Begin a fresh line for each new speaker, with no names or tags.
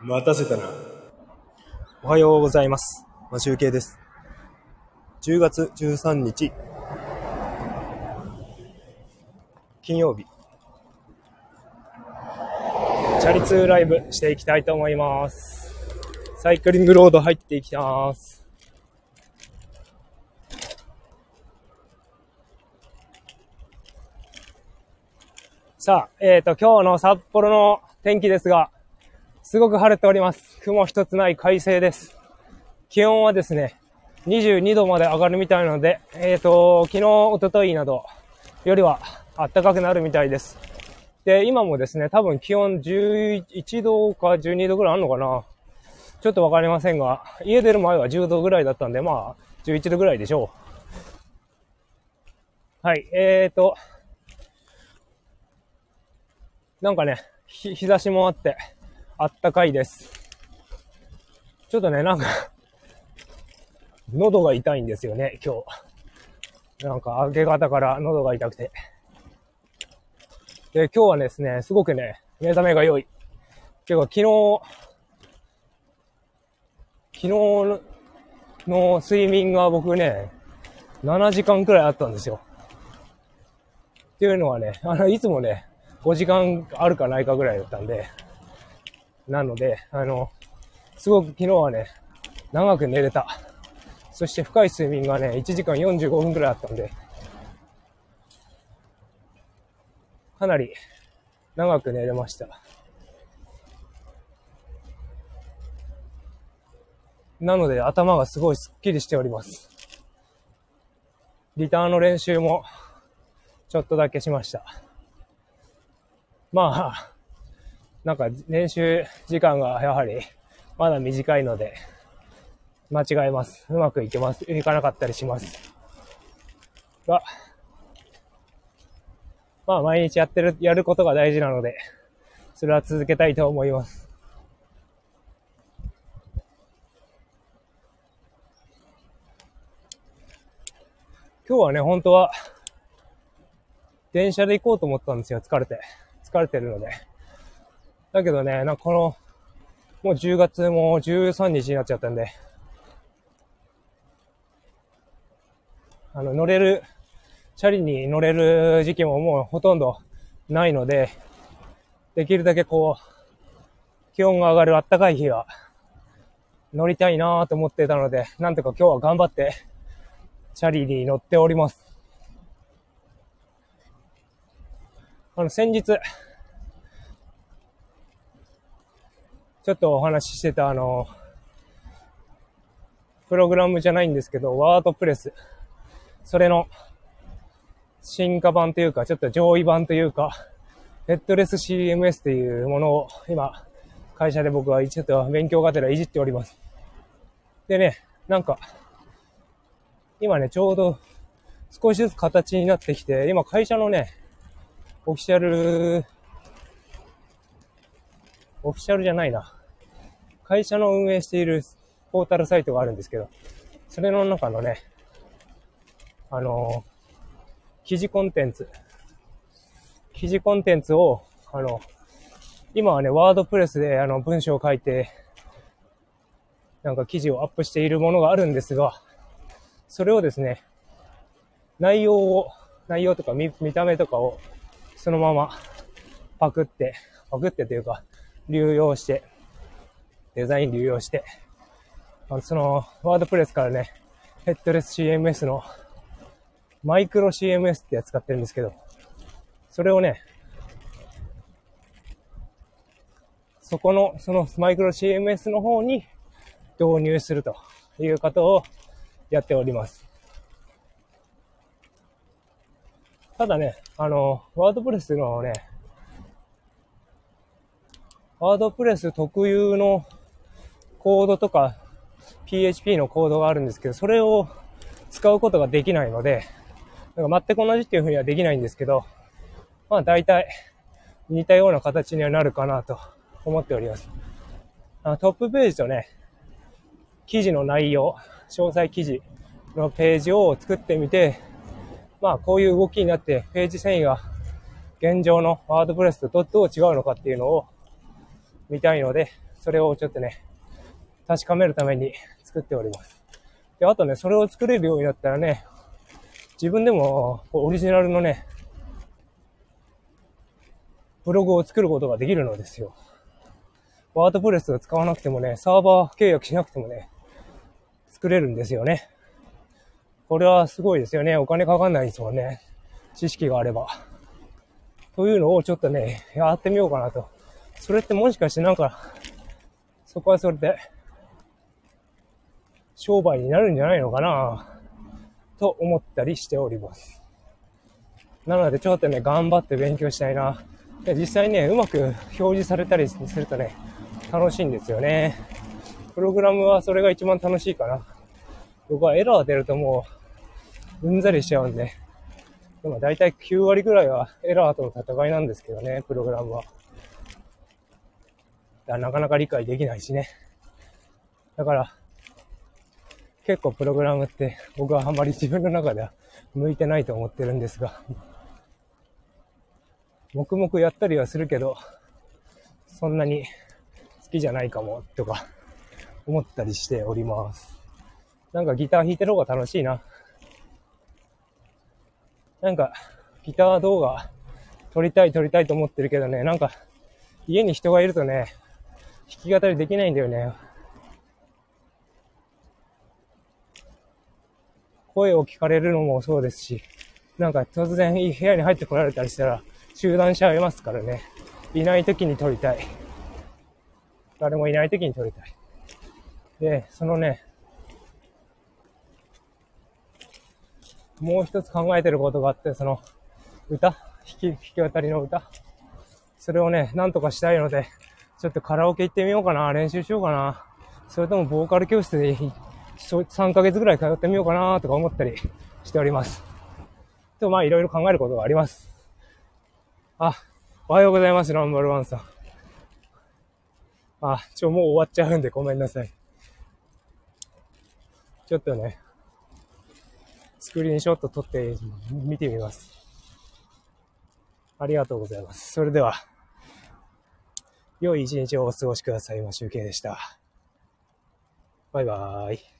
待たせたな。
おはようございます。マシュウケイです。10月13日、金曜日。チャリ通ライブしていきたいと思います。サイクリングロード入っていきます。さあ、えっ、と、今日の札幌の天気ですが、すごく晴れております。雲一つない快晴です。気温はですね、22度まで上がるみたいなので、えっ、と、昨日、一昨日などよりは暖かくなるみたいです。で、今もですね、多分気温11度か12度ぐらいあるのかなちょっとわかりませんが、家出る前は10度ぐらいだったんで、まあ、11度ぐらいでしょう。はい、えーと、なんかね、日日差しもあって、あったかいです。ちょっとね、なんか、喉が痛いんですよね、今日。なんか、明け方から喉が痛くて。で、今日はですね、すごくね、目覚めが良い。ていうか、昨日、昨日のの睡眠が僕ね、7時間くらいあったんですよ。っていうのはね、あの、いつもね、5時間あるかないかぐらいだったんで、なので、あの、すごく昨日はね、長く寝れた。そして深い睡眠がね、1時間45分くらいあったんで、かなり長く寝れました。なので頭がすごいスッキリしております。リターの練習もちょっとだけしました。まあ、なんか練習時間がやはりまだ短いので、間違えます。うまくいけます。いかなかったりします。が、まあ毎日やってる、やることが大事なので、それは続けたいと思います。今日はね、本当は、電車で行こうと思ったんですよ。疲れて。疲れてるので。だけどね、なんかこの、もう10月も13日になっちゃったんで、あの、乗れる、チャリに乗れる時期ももうほとんどないので、できるだけこう、気温が上がる暖かい日は、乗りたいなぁと思ってたので、なんとか今日は頑張って、チャリに乗っております。あの、先日、ちょっとお話ししてたあの、プログラムじゃないんですけど、ワードプレス。それの進化版というか、ちょっと上位版というか、ヘッドレス CMS っていうものを今、会社で僕はちょっと勉強がてらいじっております。でね、なんか、今ね、ちょうど少しずつ形になってきて、今会社のね、オフィシャル、オフィシャルじゃないな。会社の運営しているポータルサイトがあるんですけど、それの中のね、あの、記事コンテンツ、記事コンテンツを、あの、今はね、ワードプレスであの文章を書いて、なんか記事をアップしているものがあるんですが、それをですね、内容を、内容とか見見た目とかをそのままパクって、パクってというか、流用して、デザイン流用して、その、ワードプレスからね、ヘッドレス CMS のマイクロ CMS ってやつ使ってるんですけど、それをね、そこの、そのマイクロ CMS の方に導入するということをやっております。ただね、あの、ワードプレスのね、ワードプレス特有のコードとか PHP のコードがあるんですけど、それを使うことができないので、なんか全く同じっていうふうにはできないんですけど、まあ大体似たような形にはなるかなと思っております。あトップページとね、記事の内容、詳細記事のページを作ってみて、まあこういう動きになってページ遷移が現状のワードプレスとどどう違うのかっていうのを見たいので、それをちょっとね、確かめるために作っております。で、あとね、それを作れるようになったらね、自分でもオリジナルのね、ブログを作ることができるのですよ。ワードプレスを使わなくてもね、サーバー契約しなくてもね、作れるんですよね。これはすごいですよね。お金かかんないですもんね。知識があれば。というのをちょっとね、やってみようかなと。それってもしかしてなんか、そこはそれで、商売になるんじゃないのかなと思ったりしております。なのでちょっとね、頑張って勉強したいな。で実際ね、うまく表示されたりするとね、楽しいんですよね。プログラムはそれが一番楽しいかな。僕はエラー出るともう、うんざりしちゃうんで。でも大体9割ぐらいはエラーとの戦いなんですけどね、プログラムは。なかなか理解できないしね。だから、結構プログラムって僕はあんまり自分の中では向いてないと思ってるんですが、黙々やったりはするけど、そんなに好きじゃないかもとか思ったりしております。なんかギター弾いてる方が楽しいな。なんかギター動画撮りたい撮りたいと思ってるけどね、なんか家に人がいるとね、弾き語りできないんだよね。声を聞かれるのもそうですし、なんか突然部屋に入ってこられたりしたら中断しちゃいますからね。いない時に撮りたい。誰もいない時に撮りたい。で、そのね、もう一つ考えてることがあって、その、歌？弾き、弾き語りの歌？それをね、なんとかしたいので、ちょっとカラオケ行ってみようかな、練習しようかな。それともボーカル教室で3ヶ月ぐらい通ってみようかなとか思ったりしております。と、まあいろいろ考えることがあります。あ、おはようございます、ナンバーワンさん。あ、ちょ、もう終わっちゃうんでごめんなさい。ちょっとね、スクリーンショット撮って見てみます。ありがとうございます。それでは。良い一日をお過ごしください。今集計でした。バイバーイ。